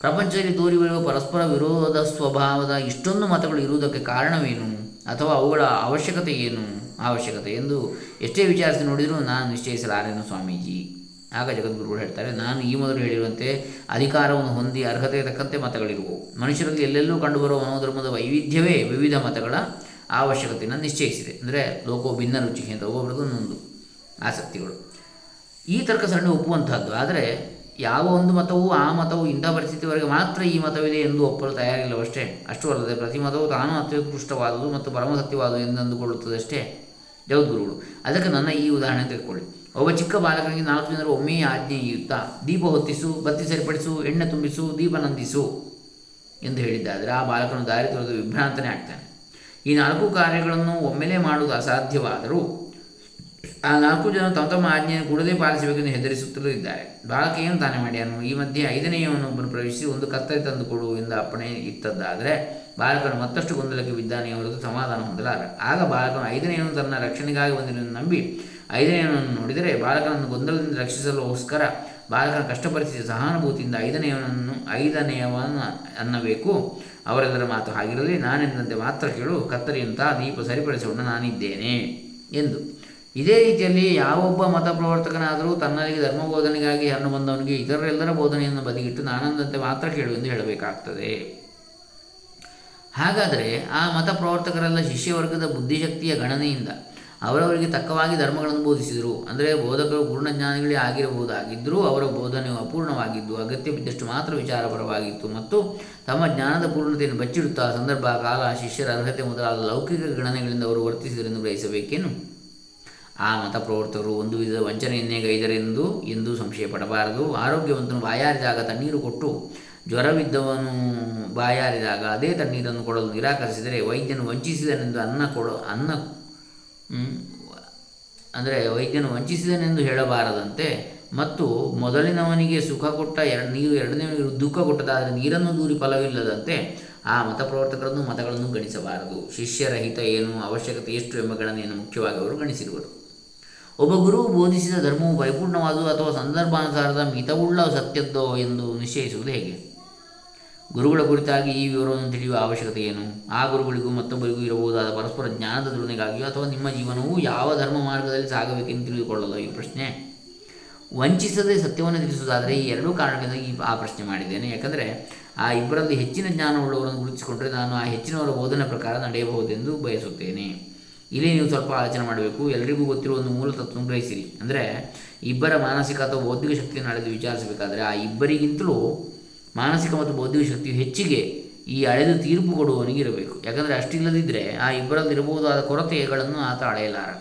Speaker 1: ಪ್ರಪಂಚದಲ್ಲಿ ತೋರಿ ಪರಸ್ಪರ ವಿರೋಧ ಸ್ವಭಾವದ ಇಷ್ಟೊಂದು ಮತಗಳು ಇರುವುದಕ್ಕೆ ಕಾರಣವೇನು? ಅಥವಾ ಅವುಗಳ ಅವಶ್ಯಕತೆ ಏನು? ಅವಶ್ಯಕತೆ ಎಂದು ಎಷ್ಟೇ ವಿಚಾರಿಸಿ ನೋಡಿದರೂ ನಾನು ನಿಶ್ಚಯಿಸಲಾರೇನು ಸ್ವಾಮೀಜಿ. ಆಗ ಜಗದ್ಗುರುಗಳು ಹೇಳ್ತಾರೆ, ನಾನು ಈ ಮೊದಲು ಹೇಳಿರುವಂತೆ ಅಧಿಕಾರವನ್ನು ಹೊಂದಿ ಅರ್ಹತೆ ತಕ್ಕಂತೆ ಮತಗಳಿರುವವು ಮನುಷ್ಯರಲ್ಲಿ ಎಲ್ಲೆಲ್ಲೂ ಕಂಡುಬರುವ ಮನೋಧರ್ಮದ ವೈವಿಧ್ಯವೇ ವಿವಿಧ ಮತಗಳ ಅವಶ್ಯಕತೆಯನ್ನು ನಿಶ್ಚಯಿಸಿದೆ. ಅಂದರೆ ಲೋಕೋ ಭಿನ್ನ ರುಚಿ ಅಂತ ಒಬ್ಬೊಬ್ಬರದು ಒಂದು ಆಸಕ್ತಿಗಳು. ಈ ತರ್ಕ ಸಣ್ಣ ಒಪ್ಪುವಂಥದ್ದು ಆದರೆ ಯಾವ ಒಂದು ಮತವು ಆ ಮತವು ಇಂಥ ಪರಿಸ್ಥಿತಿವರೆಗೆ ಮಾತ್ರ ಈ ಮತವಿದೆ ಎಂದು ಒಪ್ಪಲು ತಯಾರಿಲ್ಲವಷ್ಟೇ ಅಷ್ಟು. ಅಲ್ಲದೆ ಪ್ರತಿ ಮತವು ತಾನು ಅತ್ಯುತ್ಕೃಷ್ಟವಾದುದು ಮತ್ತು ಪರಮಸತ್ಯವಾದುದು ಅಂದುಕೊಳ್ಳುತ್ತದಷ್ಟೇ ಜಗದ್ಗುರುಗಳು, ಅದಕ್ಕೆ ನನ್ನ ಈ ಉದಾಹರಣೆ ತೆಗೆದುಕೊಳ್ಳಿ. ಒಬ್ಬ ಚಿಕ್ಕ ಬಾಲಕನಿಗೆ ನಾಲ್ಕು ಜನರು ಒಮ್ಮೆಯೇ ಆಜ್ಞೆಯುತ್ತಾ ದೀಪ ಹೊತ್ತಿಸು, ಬತ್ತಿ ಸರಿಪಡಿಸು, ಎಣ್ಣೆ ತುಂಬಿಸು, ದೀಪ ನಂದಿಸು ಎಂದು ಹೇಳಿದ್ದಾದರೆ ಆ ಬಾಲಕನು ದಾರಿ ತೊರೆದು ವಿಭ್ರಾಂತನೇ ಆಗ್ತಾನೆ. ಈ ನಾಲ್ಕು ಕಾರ್ಯಗಳನ್ನು ಒಮ್ಮೆಲೇ ಮಾಡುವುದು ಅಸಾಧ್ಯವಾದರೂ ಆ ನಾಲ್ಕು ಜನ ತಮ್ಮ ತಮ್ಮ ಆಜ್ಞೆಯನ್ನು ಕೂಡದೇ ಪಾಲಿಸಬೇಕೆಂದು ಹೆದರಿಸುತ್ತಲೂ ಇದ್ದಾರೆ. ಬಾಲಕ ಏನು ತಾನೇ ಮಾಡ್ಯಾನು ಈ ಮಧ್ಯೆ ಐದನೆಯವನೊಬ್ಬನು ಪ್ರವೇಶಿಸಿ ಒಂದು ಕತ್ತರಿ ತಂದು ಕೊಡು ಎಂದು ಅಪ್ಪಣೆ ಇತ್ತದ್ದಾದರೆ ಬಾಲಕನು ಮತ್ತಷ್ಟು ಗೊಂದಲಕ್ಕೆ ಬಿದ್ದಾನೆ ಹೊರತು ಸಮಾಧಾನ ಹೊಂದಲಾರ. ಆಗ ಬಾಲಕನು ಐದನೆಯವನು ತನ್ನ ರಕ್ಷಣೆಗಾಗಿ ಬಂದಿರುವುದನ್ನು ನಂಬಿ ಐದನೆಯವನನ್ನು ನೋಡಿದರೆ ಬಾಲಕನನ್ನು ಗೊಂದಲದಿಂದ ರಕ್ಷಿಸಲುಗೋಸ್ಕರ ಬಾಲಕನ ಕಷ್ಟ ಪರಿಸ್ಥಿತಿ ಸಹಾನುಭೂತಿಯಿಂದ ಐದನೆಯವನನ್ನು ಐದನೆಯವನ ಅನ್ನಬೇಕು. ಅವರೆಲ್ಲರ ಮಾತು ಹಾಗಿರಲಿ ನಾನೆಂದಂತೆ ಮಾತ್ರ ಕೇಳು, ಕತ್ತರಿಯಂತಹ ದೀಪ ಸರಿಪಡಿಸೋಣ ನಾನಿದ್ದೇನೆ ಎಂದು. ಇದೇ ರೀತಿಯಲ್ಲಿ ಯಾವೊಬ್ಬ ಮತ ಪ್ರವರ್ತಕನಾದರೂ ತನ್ನಲ್ಲಿ ಧರ್ಮ ಬೋಧನೆಗಾಗಿ ಹಣ್ಣು ಬಂದವನಿಗೆ ಇತರರೆಲ್ಲರ ಬೋಧನೆಯನ್ನು ಬದಿಗಿಟ್ಟು ನಾನಂದಂತೆ ಮಾತ್ರ ಕೇಳು ಎಂದು ಹೇಳಬೇಕಾಗ್ತದೆ. ಹಾಗಾದರೆ ಆ ಮತ ಪ್ರವರ್ತಕರೆಲ್ಲ ಶಿಷ್ಯವರ್ಗದ ಬುದ್ಧಿಶಕ್ತಿಯ ಗಣನೆಯಿಂದ ಅವರವರಿಗೆ ತಕ್ಕವಾಗಿ ಧರ್ಮಗಳನ್ನು ಬೋಧಿಸಿದರು. ಅಂದರೆ ಬೋಧಕರು ಪೂರ್ಣಜ್ಞಾನಿಗಳೇ ಆಗಿರಬಹುದಾಗಿದ್ದರೂ ಅವರ ಬೋಧನೆಯು ಅಪೂರ್ಣವಾಗಿದ್ದು ಅಗತ್ಯ ಬಿದ್ದಷ್ಟು ಮಾತ್ರ ವಿಚಾರಪರವಾಗಿತ್ತು ಮತ್ತು ತಮ್ಮ ಜ್ಞಾನದ ಪೂರ್ಣತೆಯನ್ನು ಬಚ್ಚಿಡುತ್ತಾ ಸಂದರ್ಭ ಕಾಲ ಶಿಷ್ಯರ ಅರ್ಹತೆ ಮೊದಲಾದ ಲೌಕಿಕ ಗಣನೆಗಳಿಂದ ಅವರು ವರ್ತಿಸಿದರೆಂದು ಗ್ರಹಿಸಬೇಕೇನು? ಆ ಮತ ಪ್ರವರ್ತಕರು ಒಂದು ವಿಧದ ವಂಚನೆಯನ್ನೇ ಗೈದರೆಂದು ಎಂದೂ ಸಂಶಯ ಪಡಬಾರದು ಆರೋಗ್ಯವಂತನು ಬಾಯಾರಿದಾಗ ತಣ್ಣೀರು ಕೊಟ್ಟು ಜ್ವರವಿದ್ದವನು ಬಾಯಾರಿದಾಗ ಅದೇ ತಣ್ಣೀರನ್ನು ಕೊಡಲು ನಿರಾಕರಿಸಿದರೆ ವೈದ್ಯನು ವಂಚಿಸಿದನೆಂದು ಅನ್ನ ಕೊಡೋ, ಅನ್ನ ಅಂದರೆ ವೈದ್ಯನು ವಂಚಿಸಿದನೆಂದು ಹೇಳಬಾರದಂತೆ ಮತ್ತು ಮೊದಲಿನವನಿಗೆ ಸುಖ ಕೊಟ್ಟ ಎರಡು, ನೀರು ಎರಡನೇವನಿಗೆ ದುಃಖ ಕೊಟ್ಟದಾದರೆ ನೀರನ್ನು ದೂರಿ ಫಲವಿಲ್ಲದಂತೆ ಆ ಮತ ಪ್ರವರ್ತಕರನ್ನು ಮತಗಳನ್ನು ಗಣಿಸಬಾರದು. ಶಿಷ್ಯರಹಿತ ಏನು ಅವಶ್ಯಕತೆ ಎಷ್ಟು ಎಂಬ ಗಣನೆಯನ್ನು ಮುಖ್ಯವಾಗಿ ಅವರು ಗಣಿಸಿರುವರು. ಒಬ್ಬ ಗುರು ಬೋಧಿಸಿದ ಧರ್ಮವು ಪರಿಪೂರ್ಣವಾದುದು ಅಥವಾ ಸಂದರ್ಭಾನುಸಾರದ ಮಿತವುಳ್ಳ ಸತ್ಯದ್ದೋ ಎಂದು ನಿಶ್ಚಯಿಸುವುದು ಹೇಗೆ? ಗುರುಗಳ ಕುರಿತಾಗಿ ಈ ವಿವರವನ್ನು ತಿಳಿಯುವ ಅವಶ್ಯಕತೆ ಏನು? ಆ ಗುರುಗಳಿಗೂ ಮತ್ತೊಬ್ಬರಿಗೂ ಇರಬಹುದಾದ ಪರಸ್ಪರ ಜ್ಞಾನದ ತುಲನೆಗಾಗಿಯೋ ಅಥವಾ ನಿಮ್ಮ ಜೀವನವು ಯಾವ ಧರ್ಮ ಮಾರ್ಗದಲ್ಲಿ ಸಾಗಬೇಕೆಂದು ತಿಳಿದುಕೊಳ್ಳಲು ಈ ಪ್ರಶ್ನೆ? ವಂಚಿಸದೆ ಸತ್ಯವನ್ನು ತಿಳಿಸುವುದಾದರೆ ಈ ಎರಡೂ ಕಾರಣಗಳಿಂದ ಈ ಆ ಪ್ರಶ್ನೆ ಮಾಡಿದ್ದೇನೆ. ಯಾಕಂದರೆ ಆ ಇಬ್ಬರಲ್ಲಿ ಹೆಚ್ಚಿನ ಜ್ಞಾನವುಳ್ಳವರನ್ನು ಗುರುತಿಸಿಕೊಂಡರೆ ನಾನು ಆ ಹೆಚ್ಚಿನವರ ಬೋಧನೆ ಪ್ರಕಾರ ನಡೆಯಬಹುದೆಂದು ಬಯಸುತ್ತೇನೆ. ಇಲ್ಲಿ ನೀವು ಸ್ವಲ್ಪ ಆಲೋಚನೆ ಮಾಡಬೇಕು. ಎಲ್ಲರಿಗೂ ಗೊತ್ತಿರುವ ಒಂದು ಮೂಲ ತತ್ವ ಗ್ರಹಿಸಿರಿ ಅಂದರೆ ಇಬ್ಬರ ಮಾನಸಿಕ ಅಥವಾ ಬೌದ್ಧಿಕ ಶಕ್ತಿಯನ್ನು ಅಳೆದು ವಿಚಾರಿಸಬೇಕಾದರೆ ಆ ಇಬ್ಬರಿಗಿಂತಲೂ ಮಾನಸಿಕ ಮತ್ತು ಬೌದ್ಧಿಕ ಶಕ್ತಿಯು ಹೆಚ್ಚಿಗೆ ಈ ಅಳೆದು ತೀರ್ಪು ಕೊಡುವವನಿಗೆ ಇರಬೇಕು. ಯಾಕಂದರೆ ಅಷ್ಟಿಲ್ಲದಿದ್ದರೆ ಆ ಇಬ್ಬರಲ್ಲಿರಬಹುದಾದ ಕೊರತೆಗಳನ್ನು ಆತ ಅಳೆಯಲಾರ.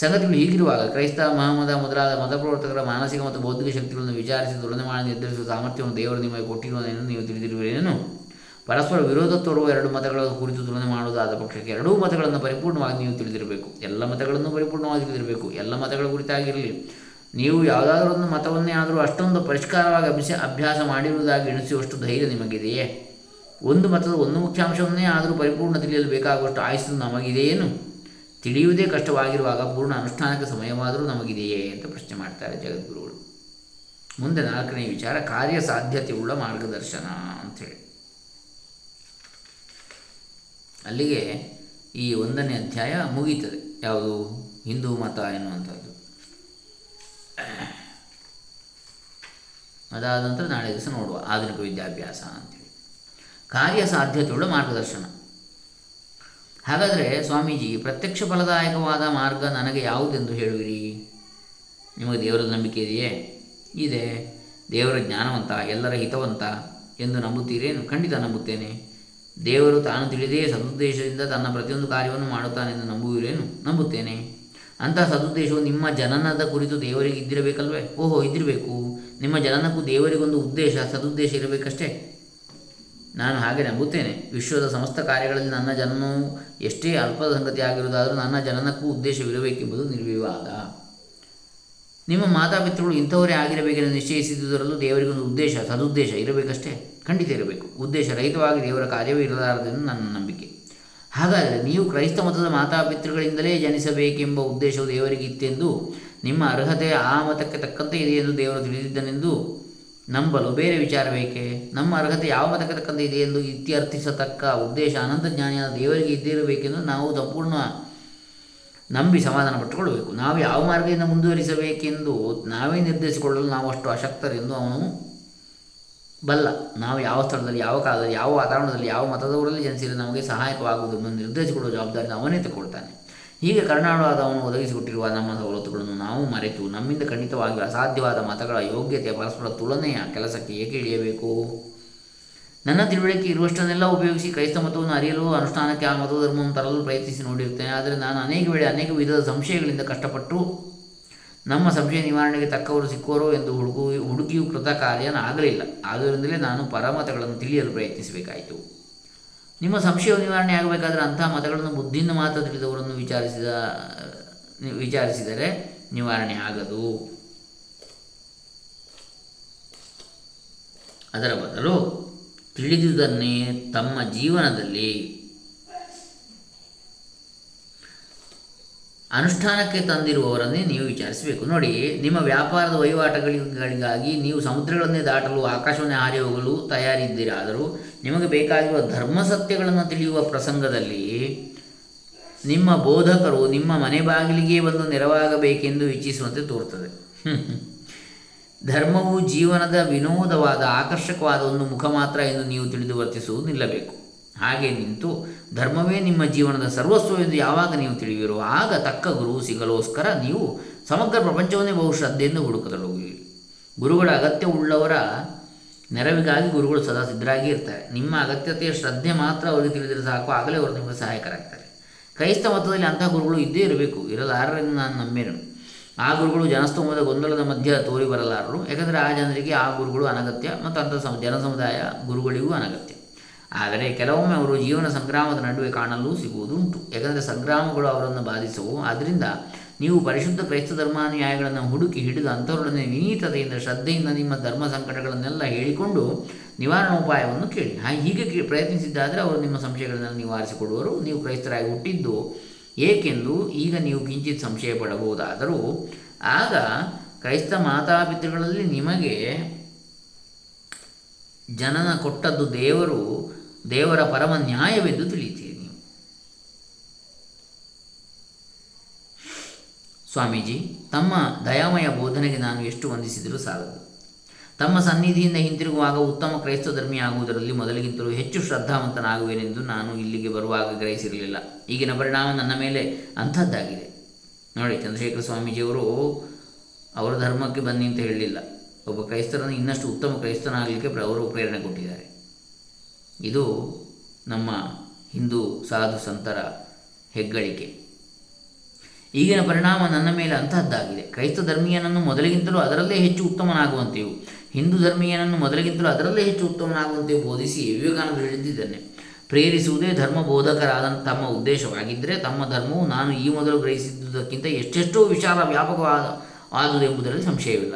Speaker 1: ಸಂಗತಿಗಳು ಹೀಗಿರುವಾಗ ಕ್ರೈಸ್ತ, ಮಹಮ್ಮದ ಮೊದಲಾದ ಮತಪ್ರವರ್ತಕರ ಮಾನಸಿಕ ಮತ್ತು ಬೌದ್ಧಿಕ ಶಕ್ತಿಗಳನ್ನು ವಿಚಾರಿಸಿ ತುಲನೆ ಮಾಡಿ ನಿರ್ಧರಿಸುವ ಸಾಮರ್ಥ್ಯವನ್ನು ದೇವರು ನಿಮಗೆ ಕೊಟ್ಟಿರುವುದನ್ನು ನೀವು ತಿಳಿದಿರುವಿರೇನು? ಪರಸ್ಪರ ವಿರೋಧ ತೋರುವ ಎರಡು ಮತಗಳ ಕುರಿತು ತುಲನೆ ಮಾಡುವುದಾದ ಪಕ್ಷಕ್ಕೆ ಎರಡೂ ಮತಗಳನ್ನು ಪರಿಪೂರ್ಣವಾಗಿ ನೀವು ತಿಳಿದಿರಬೇಕು. ಎಲ್ಲ ಮತಗಳನ್ನು ಪರಿಪೂರ್ಣವಾಗಿ ತಿಳಿದಿರಬೇಕು. ಎಲ್ಲ ಮತಗಳ ಕುರಿತಾಗಿರಲಿ. ನೀವು ಯಾವುದಾದ್ರೂ ಒಂದು ಮತವನ್ನೇ ಆದರೂ ಅಷ್ಟೊಂದು ಪರಿಷ್ಕಾರವಾಗಿ ಅಭ್ಯಾಸ ಅಭ್ಯಾಸ ಮಾಡಿರುವುದಾಗಿ ಎಣಿಸುವಷ್ಟು ಧೈರ್ಯ ನಿಮಗಿದೆಯೇ? ಒಂದು ಮತದ ಒಂದು ಮುಖ್ಯಾಂಶವನ್ನೇ ಆದರೂ ಪರಿಪೂರ್ಣ ತಿಳಿಯಲು ಬೇಕಾಗುವಷ್ಟು ಆಯಸ್ಸು ನಮಗಿದೆಯೇನು? ತಿಳಿಯುವುದೇ ಕಷ್ಟವಾಗಿರುವಾಗ ಪೂರ್ಣ ಅನುಷ್ಠಾನಕ್ಕೆ ಸಮಯವಾದರೂ ನಮಗಿದೆಯೇ ಅಂತ ಪ್ರಶ್ನೆ ಮಾಡ್ತಾರೆ ಜಗದ್ಗುರುಗಳು. ಮುಂದೆ ನಾಲ್ಕನೇ ವಿಚಾರ ಕಾರ್ಯ ಸಾಧ್ಯತೆಯುಳ್ಳ ಮಾರ್ಗದರ್ಶನ ಅಂಥೇಳಿ ಅಲ್ಲಿಗೆ ಈ ಒಂದನೇ ಅಧ್ಯಾಯ ಮುಗೀತದೆ. ಯಾವುದು? ಹಿಂದೂ ಮತ ಎನ್ನುವಂಥದ್ದು. ಅದಾದ ನಂತರ ನಾಳೆ ದಿವಸ ನೋಡುವ ಆಧುನಿಕ ವಿದ್ಯಾಭ್ಯಾಸ ಅಂತೇಳಿ ಕಾರ್ಯಸಾಧ್ಯತೆಯುಳ್ಳ ಮಾರ್ಗದರ್ಶನ. ಹಾಗಾದರೆ ಸ್ವಾಮೀಜಿ, ಪ್ರತ್ಯಕ್ಷ ಫಲದಾಯಕವಾದ ಮಾರ್ಗ ನನಗೆ ಯಾವುದೆಂದು ಹೇಳುವಿರಿ? ನಿಮಗೆ ದೇವರ ನಂಬಿಕೆ ಇದೆಯೇ? ಇದೆ. ದೇವರ ಜ್ಞಾನವಂತ, ಎಲ್ಲರ ಹಿತವಂತ ಎಂದು ನಂಬುತ್ತೀರೇನು? ಖಂಡಿತ ನಂಬುತ್ತೇನೆ. ದೇವರು ತಾನು ತಿಳಿದೇ ಸದುದ್ದೇಶದಿಂದ ತನ್ನ ಪ್ರತಿಯೊಂದು ಕಾರ್ಯವನ್ನು ಮಾಡುತ್ತಾನೆಂದು ನಂಬುವಿರೇನು? ನಂಬುತ್ತೇನೆ. ಅಂತಹ ಸದುದ್ದೇಶವು ನಿಮ್ಮ ಜನನದ ಕುರಿತು ದೇವರಿಗೆ ಇದ್ದಿರಬೇಕಲ್ವೇ? ಓಹೋ, ಇದ್ದಿರಬೇಕು. ನಿಮ್ಮ ಜನನಕ್ಕೂ ದೇವರಿಗೊಂದು ಉದ್ದೇಶ, ಸದುದ್ದೇಶ ಇರಬೇಕಷ್ಟೇ? ನಾನು ಹಾಗೆ ನಂಬುತ್ತೇನೆ. ವಿಶ್ವದ ಸಮಸ್ತ ಕಾರ್ಯಗಳಲ್ಲಿ ನನ್ನ ಜನನವು ಎಷ್ಟೇ ಅಲ್ಪದ ಸಂಗತಿಯಾಗಿರುವುದಾದರೂ ನನ್ನ ಜನನಕ್ಕೂ ಉದ್ದೇಶವಿರಬೇಕೆಂಬುದು ನಿರ್ವಿವಾದ. ನಿಮ್ಮ ಮಾತಾಪಿತೃಗಳು ಇಂಥವರೇ ಆಗಿರಬೇಕೆಂದು ನಿಶ್ಚಯಿಸಿದುದರಲ್ಲೂ ದೇವರಿಗೊಂದು ಉದ್ದೇಶ, ಸದುದ್ದೇಶ ಇರಬೇಕಷ್ಟೇ? ಖಂಡಿತ ಇರಬೇಕು. ಉದ್ದೇಶ ರಹಿತವಾಗಿ ದೇವರ ಕಾರ್ಯವೇ ಇರಲಾರದೆಂದು ನನ್ನ ನಂಬಿಕೆ. ಹಾಗಾದರೆ ನೀವು ಕ್ರೈಸ್ತ ಮತದ ಮಾತಾಪಿತೃಗಳಿಂದಲೇ ಜನಿಸಬೇಕೆಂಬ ಉದ್ದೇಶವು ದೇವರಿಗೆ ಇತ್ತೆಂದು, ನಿಮ್ಮ ಅರ್ಹತೆ ಆ ಮತಕ್ಕೆ ತಕ್ಕಂತೆ ಎಂದು ದೇವರು ತಿಳಿದಿದ್ದನೆಂದು ನಂಬಲು ಬೇರೆ ವಿಚಾರ ಬೇಕೇ? ನಮ್ಮ ಅರ್ಹತೆ ಯಾವ ಮತಕ್ಕೆ ತಕ್ಕಂತೆ ಇದೆ ಎಂದು ಇತ್ಯರ್ಥಿಸತಕ್ಕ ಉದ್ದೇಶ ಅನಂತ ಜ್ಞಾನಿಯಾದ ದೇವರಿಗೆ ಇದ್ದಿರಬೇಕೆಂದು ನಾವು ಸಂಪೂರ್ಣ ನಂಬಿ ಸಮಾಧಾನ ಪಟ್ಟುಕೊಳ್ಬೇಕು ನಾವು ಯಾವ ಮಾರ್ಗದಿಂದ ಮುಂದುವರಿಸಬೇಕೆಂದು ನಾವೇ ನಿರ್ಧರಿಸಿಕೊಳ್ಳಲು ನಾವು ಅಷ್ಟು ಅಶಕ್ತರೆಂದು ಅವನು ಬಲ್ಲ. ನಾವು ಯಾವ ಸ್ಥಳದಲ್ಲಿ, ಯಾವ ಕಾಲದಲ್ಲಿ, ಯಾವ ವಾತಾವರಣದಲ್ಲಿ, ಯಾವ ಮತದವರಲ್ಲಿ ಜನಿಸಿದರೆ ನಮಗೆ ಸಹಾಯಕವಾಗುವುದನ್ನು ನಿರ್ಧರಿಸಿಕೊಡುವ ಜವಾಬ್ದಾರಿಯನ್ನು ಅವನೇ ತಗೊಳ್ತಾನೆ ಹೀಗೆ ಕರುನಾಡವಾದವನು ಒದಗಿಸಿಕೊಟ್ಟಿರುವ ನಮ್ಮ ಸವಲತ್ತುಗಳನ್ನು ನಾವು ಮರೆತು ನಮ್ಮಿಂದ ಖಂಡಿತವಾಗಿ ಅಸಾಧ್ಯವಾದ ಮತಗಳ ಯೋಗ್ಯತೆ, ಪರಸ್ಪರ ತುಲನೆಯ ಕೆಲಸಕ್ಕೆ ಏಕೆ ಇಳಿಯಬೇಕು? ನನ್ನ ತಿಳುವಳಿಕೆ ಇರುವಷ್ಟನ್ನೆಲ್ಲ ಉಪಯೋಗಿಸಿ ಕ್ರೈಸ್ತ ಮತವನ್ನು ಅರಿಯಲು ಅನುಷ್ಠಾನಕ್ಕೆ ಆ ಮತ ಧರ್ಮವನ್ನು ತರಲು ಪ್ರಯತ್ನಿಸಿ ನೋಡಿರುತ್ತೇನೆ. ಆದರೆ ನಾನು ಅನೇಕ ವೇಳೆ ಅನೇಕ ವಿಧದ ಸಂಶಯಗಳಿಂದ ಕಷ್ಟಪಟ್ಟು ನಮ್ಮ ಸಂಶಯ ನಿವಾರಣೆಗೆ ತಕ್ಕವರು ಸಿಕ್ಕುವರು ಎಂದು ಹುಡುಗು, ಹುಡುಗಿಯು ಕೃತ ಕಾರ್ಯನಾಗಲಿಲ್ಲ. ಆದ್ದರಿಂದಲೇ ನಾನು ಪರಮತಗಳನ್ನು ತಿಳಿಯಲು ಪ್ರಯತ್ನಿಸಬೇಕಾಯಿತು. ನಿಮ್ಮ ಸಂಶಯ ನಿವಾರಣೆ ಆಗಬೇಕಾದರೆ ಅಂಥ ಮತಗಳನ್ನು ಬುದ್ಧಿಯಿಂದ ಮಾತ್ರ ತಿಳಿದವರನ್ನು ವಿಚಾರಿಸಿದ, ವಿಚಾರಿಸಿದರೆ ನಿವಾರಣೆ ಆಗದು. ಅದರ ಬದಲು ತಿಳಿದುದನ್ನೇ ತಮ್ಮ ಜೀವನದಲ್ಲಿ ಅನುಷ್ಠಾನಕ್ಕೆ ತಂದಿರುವವರನ್ನೇ ನೀವು ವಿಚಾರಿಸಬೇಕು. ನೋಡಿ, ನಿಮ್ಮ ವ್ಯಾಪಾರದ ವಹಿವಾಟುಗಳಿಗಾಗಿ ನೀವು ಸಮುದ್ರಗಳನ್ನೇ ದಾಟಲು, ಆಕಾಶವನ್ನೇ ಹಾರಿ ಹೋಗಲು ತಯಾರಿದ್ದೀರಾದರೂ ನಿಮಗೆ ಬೇಕಾಗಿರುವ ಧರ್ಮ ಸತ್ಯಗಳನ್ನು ತಿಳಿಯುವ ಪ್ರಸಂಗದಲ್ಲಿ ನಿಮ್ಮ ಬೋಧಕರು ನಿಮ್ಮ ಮನೆ ಬಾಗಿಲಿಗೆ ಬಂದು ನೆರವಾಗಬೇಕೆಂದು ಇಚ್ಛಿಸುವಂತೆ ತೋರ್ತದೆ ಧರ್ಮವು ಜೀವನದ ವಿನೋದವಾದ, ಆಕರ್ಷಕವಾದ ಒಂದು ಮುಖ ಮಾತ್ರ ಎಂದು ನೀವು ತಿಳಿದು ವರ್ತಿಸುವುದು ನಿಲ್ಲಬೇಕು. ಹಾಗೆ ನಿಂತು, ಧರ್ಮವೇ ನಿಮ್ಮ ಜೀವನದ ಸರ್ವಸ್ವ ಎಂದು ಯಾವಾಗ ನೀವು ತಿಳಿಯುವಿರೋ ಆಗ ತಕ್ಕ ಗುರು ಸಿಗಲೋಸ್ಕರ ನೀವು ಸಮಗ್ರ ಪ್ರಪಂಚವನ್ನೇ ಬಹು ಶ್ರದ್ಧೆಯಿಂದ ಹುಡುಕತೊಡಗುವಿರಿ ಗುರುಗಳ ಅಗತ್ಯ ಉಳ್ಳವರ ನೆರವಿಗಾಗಿ ಗುರುಗಳು ಸದಾ ಸಿದ್ಧರಾಗಿ ಇರ್ತಾರೆ. ನಿಮ್ಮ ಅಗತ್ಯತೆಯ ಶ್ರದ್ಧೆ ಮಾತ್ರ ಅವರಿಗೆ ತಿಳಿದರೆ ಸಾಕು. ಆಗಲೇ ಅವರು ನಿಮಗೆ ಸಹಾಯಕರಾಗ್ತಾರೆ. ಕ್ರೈಸ್ತ ಮತದಲ್ಲಿ ಅಂತಹ ಗುರುಗಳು ಇದ್ದೇ ಇರಬೇಕು. ಇರಲಾರರೆಂದು ನಾನು ನಂಬೇನು ಆ ಗುರುಗಳು ಜನಸ್ತೋಮದ ಗೊಂದಲದ ಮಧ್ಯ ತೋರಿ ಬರಲಾರರು. ಯಾಕಂದರೆ ಆ ಜನರಿಗೆ ಆ ಗುರುಗಳು ಅನಗತ್ಯ ಮತ್ತು ಅಂಥ ಸಮ, ಜನಸಮುದಾಯ ಗುರುಗಳಿಗೂ ಅನಗತ್ಯ. ಆದರೆ ಕೆಲವೊಮ್ಮೆ ಅವರು ಜೀವನ ಸಂಗ್ರಾಮದ ನಡುವೆ ಕಾಣಲು ಸಿಗುವುದುಂಟು. ಯಾಕಂದರೆ ಸಂಗ್ರಾಮಗಳು ಅವರನ್ನು ಬಾಧಿಸವು. ಆದ್ದರಿಂದ ನೀವು ಪರಿಶುದ್ಧ ಕ್ರೈಸ್ತ ಧರ್ಮಾನುಯಾಯಿಗಳನ್ನು ಹುಡುಕಿ ಹಿಡಿದು ಅಂಥವರೊಡನೆ ವಿನೀತತೆಯಿಂದ ಶ್ರದ್ಧೆಯಿಂದ ನಿಮ್ಮ ಧರ್ಮ ಸಂಕಟಗಳನ್ನೆಲ್ಲ ಹೇಳಿಕೊಂಡು ನಿವಾರಣೋಪಾಯವನ್ನು ಕೇಳಿ. ಹೀಗೆ ಪ್ರಯತ್ನಿಸಿದ್ದಾದರೆ ಅವರು ನಿಮ್ಮ ಸಂಶಯಗಳನ್ನು ನಿವಾರಿಸಿಕೊಡುವರು. ನೀವು ಕ್ರೈಸ್ತರಾಗಿ ಹುಟ್ಟಿದ್ದು ಏಕೆಂದು ಈಗ ನೀವು ಕಿಂಚಿತ್ ಸಂಶಯ ಪಡಬಹುದಾದರೂ ಆಗ ಕ್ರೈಸ್ತ ಮಾತಾಪಿತೃಗಳಲ್ಲಿ ನಿಮಗೆ ಜನನ ಕೊಟ್ಟದ್ದು ದೇವರು ದೇವರ ಪರಮ ನ್ಯಾಯವೆಂದು ತಿಳಿಯುತ್ತೀರಿ ನೀವು. ಸ್ವಾಮೀಜಿ, ತಮ್ಮ ದಯಾಮಯ ಬೋಧನೆಗೆ ನಾನು ಎಷ್ಟು ವಂದಿಸಿದರೂ ಸಾಲದು. ತಮ್ಮ ಸನ್ನಿಧಿಯಿಂದ ಹಿಂತಿರುಗುವಾಗ ಉತ್ತಮ ಕ್ರೈಸ್ತ ಧರ್ಮಿಯಾಗುವುದರಲ್ಲಿ ಮೊದಲಿಗಿಂತಲೂ ಹೆಚ್ಚು ಶ್ರದ್ಧಾವಂತನಾಗುವೆನೆಂದು ನಾನು ಇಲ್ಲಿಗೆ ಬರುವಾಗ ಗ್ರಹಿಸಿರಲಿಲ್ಲ. ಈಗಿನ ಪರಿಣಾಮ ನನ್ನ ಮೇಲೆ ಅಂಥದ್ದಾಗಿದೆ. ನೋಡಿ, ಚಂದ್ರಶೇಖರ ಸ್ವಾಮೀಜಿಯವರು ಅವರ ಧರ್ಮಕ್ಕೆ ಬನ್ನಿ ಅಂತ ಹೇಳಲಿಲ್ಲ ಒಬ್ಬ ಕ್ರೈಸ್ತರನ್ನು ಇನ್ನಷ್ಟು ಉತ್ತಮ ಕ್ರೈಸ್ತನಾಗಲಿಕ್ಕೆ ಅವರು ಪ್ರೇರಣೆ ಕೊಟ್ಟಿದ್ದಾರೆ. ಇದು ನಮ್ಮ ಹಿಂದೂ ಸಾಧು ಸಂತರ ಹೆಗ್ಗಳಿಕೆ. ಈಗಿನ ಪರಿಣಾಮ ನನ್ನ ಮೇಲೆ ಅಂತಹದ್ದಾಗಿದೆ. ಕ್ರೈಸ್ತ ಧರ್ಮೀಯನನ್ನು ಮೊದಲಿಗಿಂತಲೂ ಅದರಲ್ಲೇ ಹೆಚ್ಚು ಉತ್ತಮನಾಗುವಂತೆಯು, ಹಿಂದೂ ಧರ್ಮೀಯನನ್ನು ಮೊದಲಿಗಿಂತಲೂ ಅದರಲ್ಲೇ ಹೆಚ್ಚು ಉತ್ತಮನಾಗುವಂತೆ ಬೋಧಿಸಿ ವಿವೇಕಾನಂದರು ಹೇಳಿದ್ದಿದ್ದೇನೆ ಪ್ರೇರಿಸುವುದೇ ಧರ್ಮ ಬೋಧಕರಾದ ತಮ್ಮ ಉದ್ದೇಶವಾಗಿದ್ದರೆ ತಮ್ಮ ಧರ್ಮವು ನಾನು ಈ ಮೊದಲು ಗ್ರಹಿಸಿದ್ದುದಕ್ಕಿಂತ ಎಷ್ಟೆಷ್ಟೋ ವಿಶಾಲ ವ್ಯಾಪಕವಾದ ಆದುದೆಂಬುದರಲ್ಲಿ ಸಂಶಯವಿಲ್ಲ.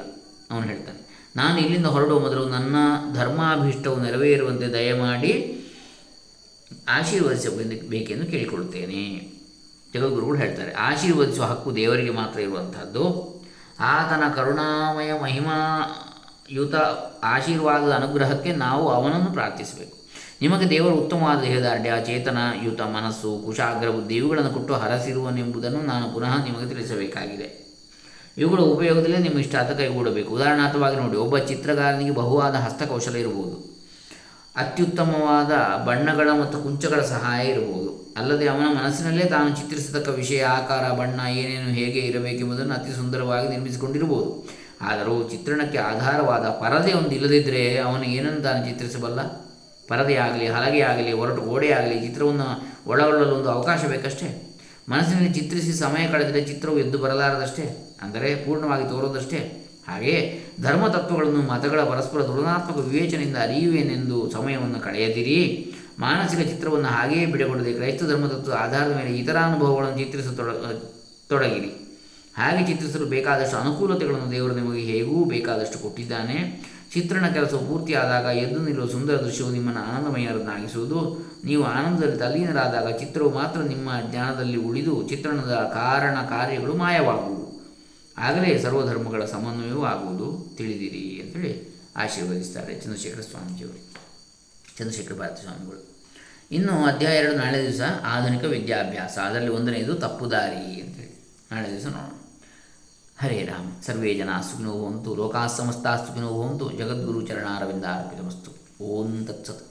Speaker 1: ಅವನು ಹೇಳ್ತಾನೆ ನಾನು ಇಲ್ಲಿಂದ ಹೊರಡುವ ಮೊದಲು ನನ್ನ ಧರ್ಮಾಭೀಷ್ಟವು ನೆರವೇರುವಂತೆ ದಯಮಾಡಿ ಆಶೀರ್ವದಿಸಬೇಕೆಂದು ಕೇಳಿಕೊಳ್ಳುತ್ತೇನೆ. ಜಗದ್ಗುರುಗಳು ಹೇಳ್ತಾರೆ, ಆಶೀರ್ವದಿಸುವ ಹಕ್ಕು ದೇವರಿಗೆ ಮಾತ್ರ ಇರುವಂಥದ್ದು ಆತನ ಕರುಣಾಮಯ ಮಹಿಮಾಯುತ ಆಶೀರ್ವಾದದ ಅನುಗ್ರಹಕ್ಕೆ ನಾವು ಅವನನ್ನು ಪ್ರಾರ್ಥಿಸಬೇಕು. ನಿಮಗೆ ದೇವರು ಉತ್ತಮವಾದ ದೇಹದಾರ್ಢ್ಯ ಚೇತನ ಯುತ ಮನಸ್ಸು, ಕುಶಾಗ್ರ ಬುದ್ಧಿ ಇವುಗಳನ್ನು ಕೊಟ್ಟು ಹರಸಿರುವನೆಂಬುದನ್ನು ನಾನು ಪುನಃ ನಿಮಗೆ ತಿಳಿಸಬೇಕಾಗಿದೆ. ಇವುಗಳ ಉಪಯೋಗದಲ್ಲೇ ನಿಮ್ಮ ಇಷ್ಟಾರ್ಥ ಕೈಗೂಡಬೇಕು. ಉದಾಹರಣಾರ್ಥವಾಗಿ ನೋಡಿ, ಒಬ್ಬ ಚಿತ್ರಗಾರನಿಗೆ ಬಹುವಾದ ಹಸ್ತಕೌಶಲ ಇರಬಹುದು. ಅತ್ಯುತ್ತಮವಾದ ಬಣ್ಣಗಳ ಮತ್ತು ಕುಂಚಗಳ ಸಹಾಯ ಇರಬಹುದು. ಅಲ್ಲದೆ ಅವನ ಮನಸ್ಸಿನಲ್ಲೇ ತಾನು ಚಿತ್ರಿಸತಕ್ಕ ವಿಷಯ, ಆಕಾರ, ಬಣ್ಣ, ಏನೇನು ಹೇಗೆ ಇರಬೇಕೆಂಬುದನ್ನು ಅತಿ ಸುಂದರವಾಗಿ ನಿರ್ಮಿಸಿಕೊಂಡಿರಬಹುದು. ಆದರೂ ಚಿತ್ರಣಕ್ಕೆ ಆಧಾರವಾದ ಪರದೆ ಒಂದು ಇಲ್ಲದಿದ್ದರೆ ಅವನು ಏನನ್ನು ತಾನು ಚಿತ್ರಿಸಬಲ್ಲ? ಪರದೆ ಆಗಲಿ ಹಲಗೆ ಆಗಲಿ ಒರಟು ಗೋಡೆ ಆಗಲಿ ಚಿತ್ರವನ್ನು ಒಳಗೊಳ್ಳಲು ಒಂದು ಅವಕಾಶ ಬೇಕಷ್ಟೇ? ಮನಸ್ಸಿನಲ್ಲಿ ಚಿತ್ರಿಸಿ ಸಮಯ ಕಳೆದರೆ ಚಿತ್ರವು ಎದ್ದು ಬರಲಾರದಷ್ಟೇ? ಅಂದರೆ ಪೂರ್ಣವಾಗಿ ತೋರೋದಷ್ಟೇ ಹಾಗೆಯೇ ಧರ್ಮತತ್ವಗಳನ್ನು ಮತಗಳ ಪರಸ್ಪರ ತುಲನಾತ್ಮಕ ವಿವೇಚನೆಯಿಂದ ಅರಿಯುವೇನೆಂದು ಸಮಯವನ್ನು ಕಳೆಯದಿರಿ. ಮಾನಸಿಕ ಚಿತ್ರವನ್ನು ಹಾಗೆಯೇ ಬಿಡಗೊಡದೆ ಕ್ರೈಸ್ತ ಧರ್ಮತತ್ವದ ಆಧಾರದ ಮೇಲೆ ಇತರ ಅನುಭವಗಳನ್ನು ಚಿತ್ರಿಸತೊಡ ತೊಡಗಿರಿ. ಹಾಗೆ ಚಿತ್ರಿಸಲು ಬೇಕಾದಷ್ಟು ಅನುಕೂಲತೆಗಳನ್ನು ದೇವರು ನಿಮಗೆ ಹೇಗೂ ಬೇಕಾದಷ್ಟು ಕೊಟ್ಟಿದ್ದಾನೆ. ಚಿತ್ರಣ ಕೆಲಸವು ಪೂರ್ತಿಯಾದಾಗ ಎದ್ದು ನಿಲ್ಲುವ ಸುಂದರ ದೃಶ್ಯವು ನಿಮ್ಮನ್ನು ಆನಂದಮಯರನ್ನಾಗಿಸುವುದು. ನೀವು ಆನಂದದಲ್ಲಿ ತಲ್ಲೀನರಾದಾಗ ಚಿತ್ರವು ಮಾತ್ರ ನಿಮ್ಮ ಜ್ಞಾನದಲ್ಲಿ ಉಳಿದು ಚಿತ್ರಣದ ಕಾರಣ ಕಾರ್ಯಗಳು ಮಾಯವಾಗುವು. ಆಗಲೇ ಸರ್ವಧರ್ಮಗಳ ಸಮನ್ವಯವೂ ಆಗುವುದು ತಿಳಿದಿರಿ ಅಂತೇಳಿ ಆಶೀರ್ವದಿಸ್ತಾರೆ ಚಂದ್ರಶೇಖರ ಸ್ವಾಮೀಜಿಯವರು. ಚಂದ್ರಶೇಖರ ಭಾರತಿ ಸ್ವಾಮಿಗಳು. ಇನ್ನು ಅಧ್ಯಾಯ ಎರಡು ನಾಳೆ ದಿವಸ ಆಧುನಿಕ ವಿದ್ಯಾಭ್ಯಾಸ. ಅದರಲ್ಲಿ ಒಂದನೆಯದು ತಪ್ಪುದಾರಿ ಅಂತೇಳಿ. ನಾಳೆ ದಿವಸ ನೋಡೋಣ. ಹರೇ ರಾಮ. ಸರ್ವೇ ಜನ ಸುಖಿನೋ ಹೋಂತು ಲೋಕಾಃ ಸುಖಿನೋ ಭವಂತು. ಜಗದ್ಗುರು ಚರಣಾರವಿಂದ ಓಂ ತತ್ಸತ್.